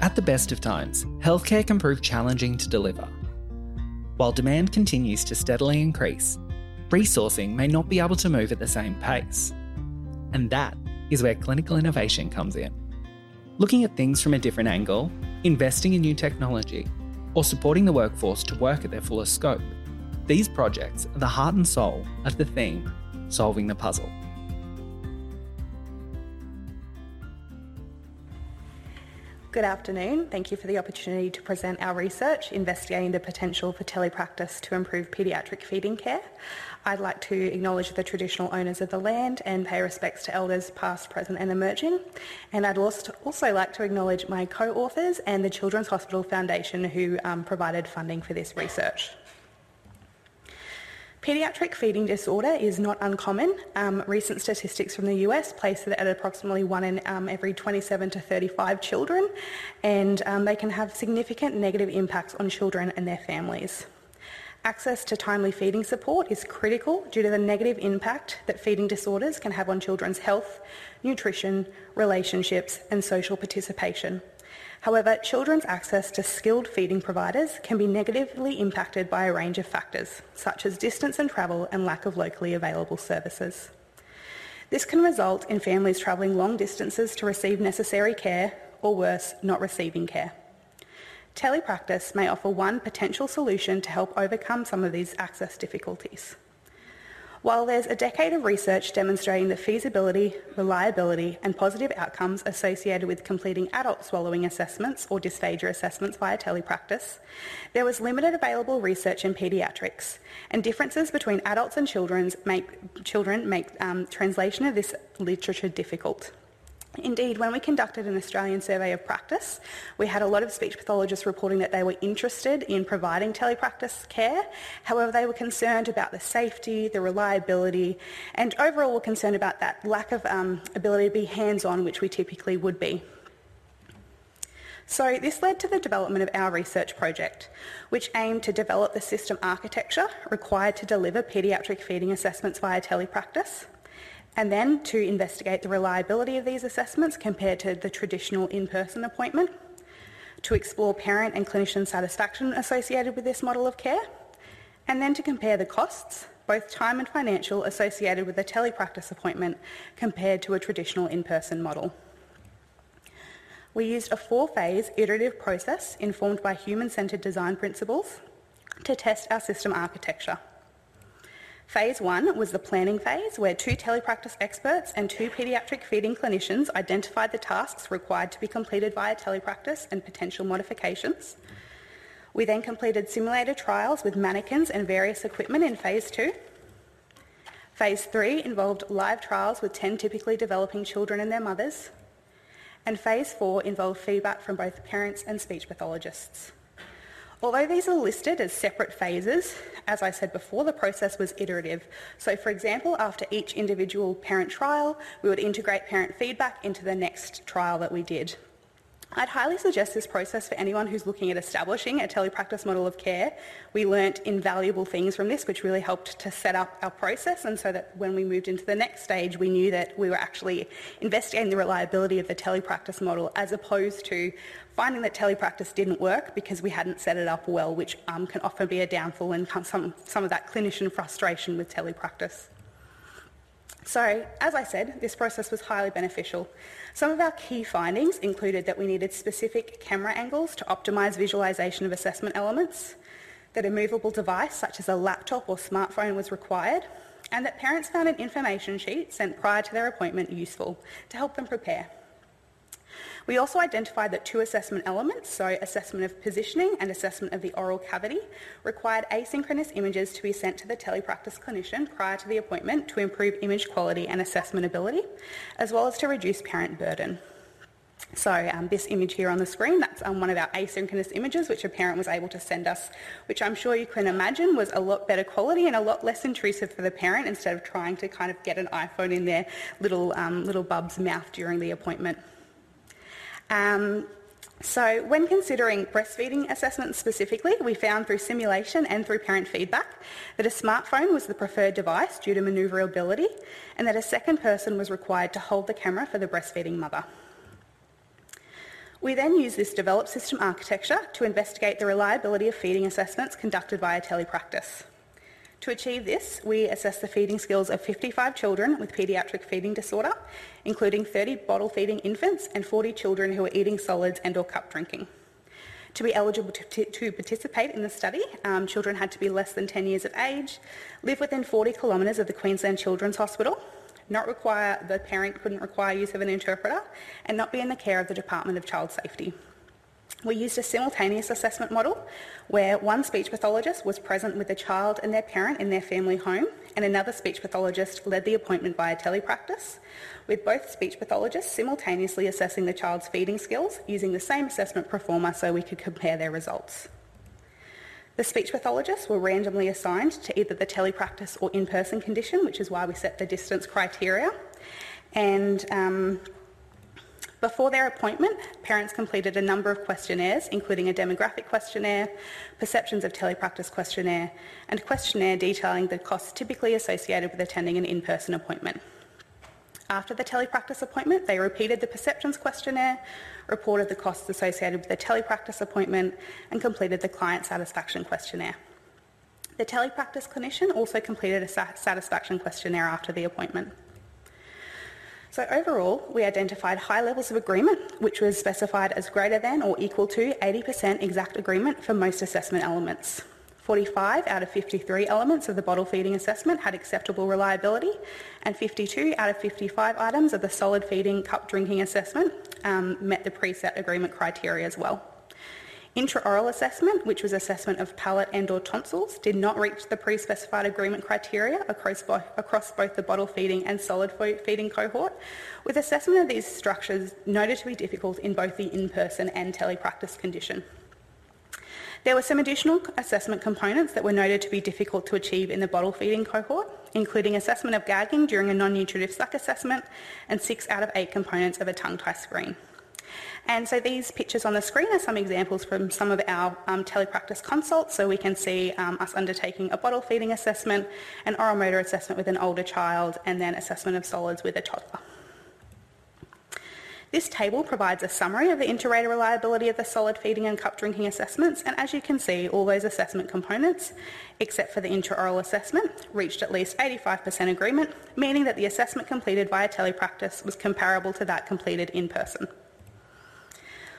At the best of times, healthcare can prove challenging to deliver. While demand continues to steadily increase, resourcing may not be able to move at the same pace. And that is where clinical innovation comes in. Looking at things from a different angle, investing in new technology, or supporting the workforce to work at their fullest scope. These projects are the heart and soul of the theme, solving the puzzle. Good afternoon. Thank you for the opportunity to present our research investigating the potential for telepractice to improve paediatric feeding care. I'd like to acknowledge the traditional owners of the land and pay respects to elders past, present and emerging. And I'd also like to acknowledge my co-authors and the Children's Hospital Foundation who um, provided funding for this research. Paediatric feeding disorder is not uncommon. Um, recent statistics from the US place it at approximately one in um, every 27 to 35 children, and um, they can have significant negative impacts on children and their families. Access to timely feeding support is critical due to the negative impact that feeding disorders can have on children's health, nutrition, relationships, and social participation. However, children's access to skilled feeding providers can be negatively impacted by a range of factors, such as distance and travel and lack of locally available services. This can result in families travelling long distances to receive necessary care, or worse, not receiving care. Telepractice may offer one potential solution to help overcome some of these access difficulties. While there's a decade of research demonstrating the feasibility, reliability and positive outcomes associated with completing adult swallowing assessments or dysphagia assessments via telepractice, there was limited available research in paediatrics and differences between adults and make, children make um, translation of this literature difficult. Indeed, when we conducted an Australian survey of practice, we had a lot of speech pathologists reporting that they were interested in providing telepractice care. However, they were concerned about the safety, the reliability, and overall were concerned about that lack of um, ability to be hands-on, which we typically would be. So this led to the development of our research project, which aimed to develop the system architecture required to deliver paediatric feeding assessments via telepractice and then to investigate the reliability of these assessments compared to the traditional in-person appointment, to explore parent and clinician satisfaction associated with this model of care, and then to compare the costs, both time and financial, associated with a telepractice appointment compared to a traditional in-person model. We used a four-phase iterative process informed by human-centred design principles to test our system architecture. Phase one was the planning phase, where two telepractice experts and two paediatric feeding clinicians identified the tasks required to be completed via telepractice and potential modifications. We then completed simulated trials with mannequins and various equipment in phase two. Phase three involved live trials with 10 typically developing children and their mothers. And phase four involved feedback from both parents and speech pathologists. Although these are listed as separate phases, as I said before, the process was iterative. So for example, after each individual parent trial, we would integrate parent feedback into the next trial that we did. I'd highly suggest this process for anyone who's looking at establishing a telepractice model of care. We learnt invaluable things from this, which really helped to set up our process, and so that when we moved into the next stage, we knew that we were actually investigating the reliability of the telepractice model as opposed to finding that telepractice didn't work because we hadn't set it up well, which um, can often be a downfall and some, some of that clinician frustration with telepractice. So, as I said, this process was highly beneficial. Some of our key findings included that we needed specific camera angles to optimise visualisation of assessment elements, that a movable device such as a laptop or smartphone was required, and that parents found an information sheet sent prior to their appointment useful to help them prepare. We also identified that two assessment elements, so assessment of positioning and assessment of the oral cavity, required asynchronous images to be sent to the telepractice clinician prior to the appointment to improve image quality and assessment ability, as well as to reduce parent burden. So um, this image here on the screen, that's um, one of our asynchronous images which a parent was able to send us, which I'm sure you can imagine was a lot better quality and a lot less intrusive for the parent instead of trying to kind of get an iPhone in their little, um, little bub's mouth during the appointment. Um, so when considering breastfeeding assessments specifically, we found through simulation and through parent feedback that a smartphone was the preferred device due to manoeuvrability and that a second person was required to hold the camera for the breastfeeding mother. We then used this developed system architecture to investigate the reliability of feeding assessments conducted via telepractice. To achieve this, we assess the feeding skills of 55 children with paediatric feeding disorder, including 30 bottle feeding infants and 40 children who are eating solids and or cup drinking. To be eligible to, to participate in the study, um, children had to be less than 10 years of age, live within 40 kilometres of the Queensland Children's Hospital, not require, the parent couldn't require use of an interpreter, and not be in the care of the Department of Child Safety. We used a simultaneous assessment model where one speech pathologist was present with the child and their parent in their family home and another speech pathologist led the appointment via telepractice, with both speech pathologists simultaneously assessing the child's feeding skills using the same assessment proforma so we could compare their results. The speech pathologists were randomly assigned to either the telepractice or in-person condition, which is why we set the distance criteria. And um, before their appointment, parents completed a number of questionnaires, including a demographic questionnaire, perceptions of telepractice questionnaire, and a questionnaire detailing the costs typically associated with attending an in-person appointment. After the telepractice appointment, they repeated the perceptions questionnaire, reported the costs associated with the telepractice appointment, and completed the client satisfaction questionnaire. The telepractice clinician also completed a satisfaction questionnaire after the appointment. So overall, we identified high levels of agreement, which was specified as greater than or equal to 80% exact agreement for most assessment elements. 45 out of 53 elements of the bottle feeding assessment had acceptable reliability, and 52 out of 55 items of the solid feeding cup drinking assessment um, met the preset agreement criteria as well. Intraoral assessment, which was assessment of palate and or tonsils, did not reach the pre-specified agreement criteria across both, across both the bottle feeding and solid feeding cohort, with assessment of these structures noted to be difficult in both the in-person and telepractice condition. There were some additional assessment components that were noted to be difficult to achieve in the bottle feeding cohort, including assessment of gagging during a non-nutritive suck assessment and six out of eight components of a tongue tie screen. And so these pictures on the screen are some examples from some of our um, telepractice consults. So we can see um, us undertaking a bottle feeding assessment, an oral motor assessment with an older child, and then assessment of solids with a toddler. This table provides a summary of the inter-rater reliability of the solid feeding and cup drinking assessments, and as you can see, all those assessment components, except for the intraoral assessment, reached at least 85% agreement, meaning that the assessment completed via telepractice was comparable to that completed in person.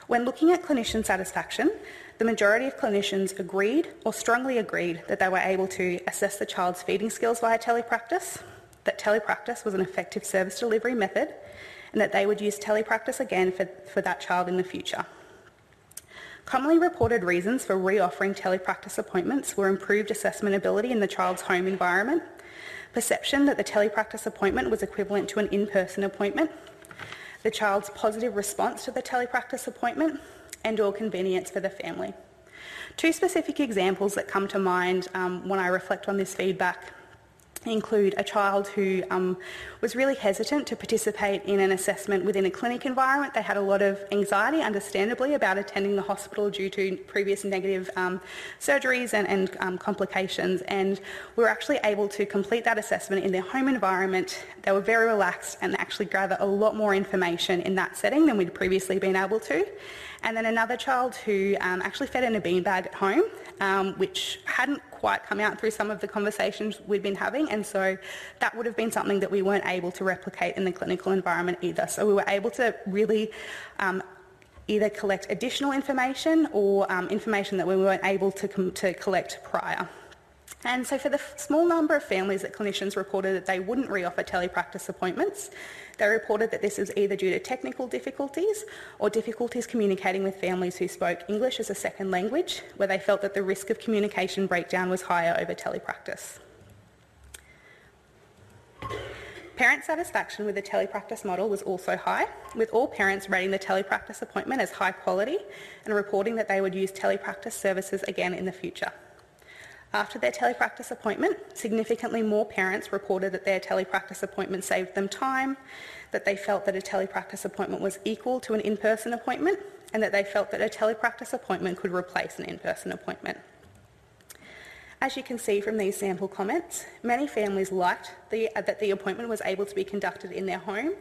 When looking at clinician satisfaction, the majority of clinicians agreed or strongly agreed that they were able to assess the child's feeding skills via telepractice, that telepractice was an effective service delivery method, and that they would use telepractice again for, for that child in the future. Commonly reported reasons for reoffering telepractice appointments were improved assessment ability in the child's home environment, perception that the telepractice appointment was equivalent to an in-person appointment, the child's positive response to the telepractice appointment and or convenience for the family. Two specific examples that come to mind um, when I reflect on this feedback include a child who um, was really hesitant to participate in an assessment within a clinic environment. They had a lot of anxiety, understandably, about attending the hospital due to previous negative um, surgeries and, and um, complications. And we were actually able to complete that assessment in their home environment. They were very relaxed and actually gather a lot more information in that setting than we'd previously been able to. And then another child who um, actually fed in a beanbag at home, um, which hadn't quite come out through some of the conversations we'd been having. And so that would have been something that we weren't able to replicate in the clinical environment either. So we were able to really um, either collect additional information or um, information that we weren't able to, to collect prior. And so for the small number of families that clinicians reported that they wouldn't reoffer telepractice appointments, they reported that this was either due to technical difficulties or difficulties communicating with families who spoke English as a second language, where they felt that the risk of communication breakdown was higher over telepractice. Parent satisfaction with the telepractice model was also high, with all parents rating the telepractice appointment as high quality and reporting that they would use telepractice services again in the future. After their telepractice appointment, significantly more parents reported that their telepractice appointment saved them time, that they felt that a telepractice appointment was equal to an in-person appointment, and that they felt that a telepractice appointment could replace an in-person appointment. As you can see from these sample comments, many families liked the, uh, that the appointment was able to be conducted in their home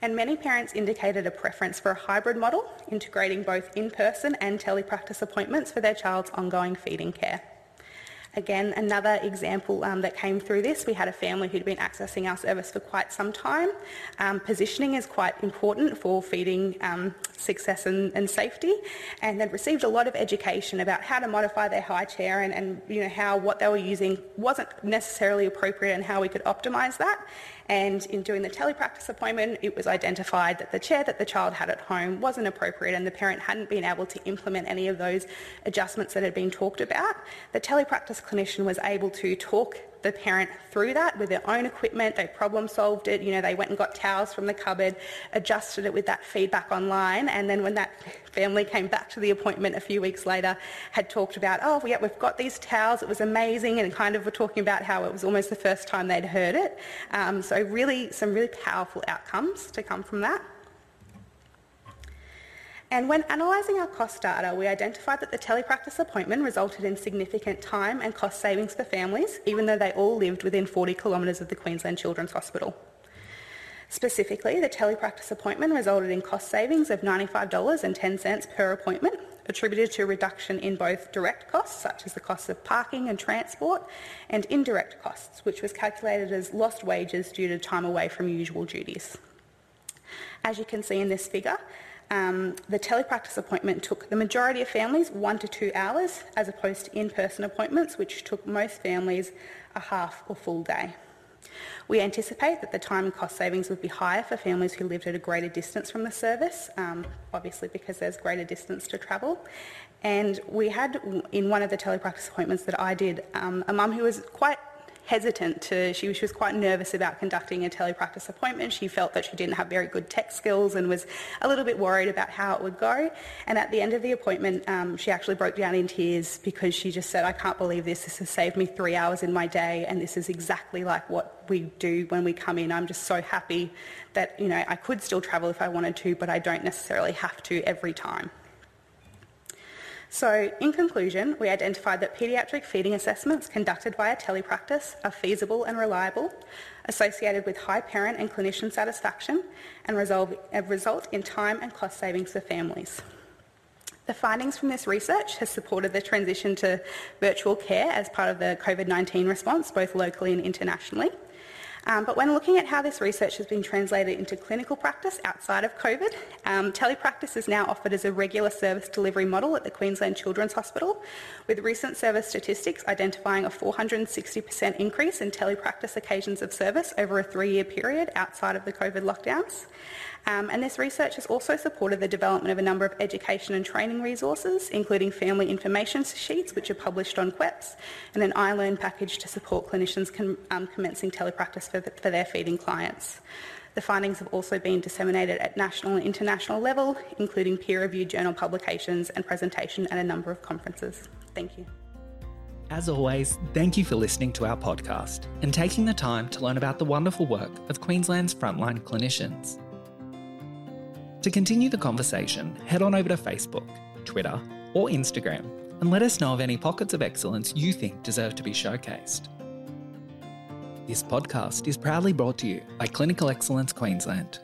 and many parents indicated a preference for a hybrid model, integrating both in-person and telepractice appointments for their child's ongoing feeding care. Again, another example um, that came through this, we had a family who'd been accessing our service for quite some time. Um, positioning is quite important for feeding um, success and, and, safety, and they'd received a lot of education about how to modify their high chair and, and you know how what they were using wasn't necessarily appropriate and how we could optimise that. And in doing the telepractice appointment, it was identified that the chair that the child had at home wasn't appropriate and the parent hadn't been able to implement any of those adjustments that had been talked about. The telepractice clinician was able to talk the parent through that with their own equipment. They problem solved it. You know, they went and got towels from the cupboard, adjusted it with that feedback online, and then when that family came back to the appointment a few weeks later, had talked about, oh, yeah, we've got these towels. It was amazing, and kind of were talking about how it was almost the first time they'd heard it. Um, so really, some really powerful outcomes to come from that. And when analysing our cost data, we identified that the telepractice appointment resulted in significant time and cost savings for families, even though they all lived within 40 kilometres of the Queensland Children's Hospital. Specifically, the telepractice appointment resulted in cost savings of $95.10 per appointment, attributed to a reduction in both direct costs, such as the costs of parking and transport, and indirect costs, which was calculated as lost wages due to time away from usual duties. As you can see in this figure, um, the telepractice appointment took the majority of families one to two hours, as opposed to in-person appointments, which took most families a half or full day. We anticipate that the time and cost savings would be higher for families who lived at a greater distance from the service, um, obviously because there's greater distance to travel. And we had, in one of the telepractice appointments that I did, um, a mum who was quite hesitant to, she, she was quite nervous about conducting a telepractice appointment. She felt that she didn't have very good tech skills and was a little bit worried about how it would go. And at the end of the appointment, um, she actually broke down in tears because she just said, I can't believe this. This has saved me three hours in my day and this is exactly like what we do when we come in. I'm just so happy that, you know, I could still travel if I wanted to, but I don't necessarily have to every time. So, in conclusion, we identified that paediatric feeding assessments conducted via telepractice are feasible and reliable, associated with high parent and clinician satisfaction, and resolve, result in time and cost savings for families. The findings from this research has supported the transition to virtual care as part of the COVID-19 response, both locally and internationally. Um, but when looking at how this research has been translated into clinical practice outside of COVID, um, telepractice is now offered as a regular service delivery model at the Queensland Children's Hospital, with recent service statistics identifying a 460% increase in telepractice occasions of service over a three-year period outside of the COVID lockdowns. Um, and this research has also supported the development of a number of education and training resources, including family information sheets, which are published on QHEPS, and an iLearn package to support clinicians com- um, commencing telepractice for, the, for their feeding clients. The findings have also been disseminated at national and international level, including peer-reviewed journal publications and presentation at a number of conferences. Thank you. As always, thank you for listening to our podcast and taking the time to learn about the wonderful work of Queensland's frontline clinicians. To continue the conversation, head on over to Facebook, Twitter, or Instagram and let us know of any pockets of excellence you think deserve to be showcased. This podcast is proudly brought to you by Clinical Excellence Queensland.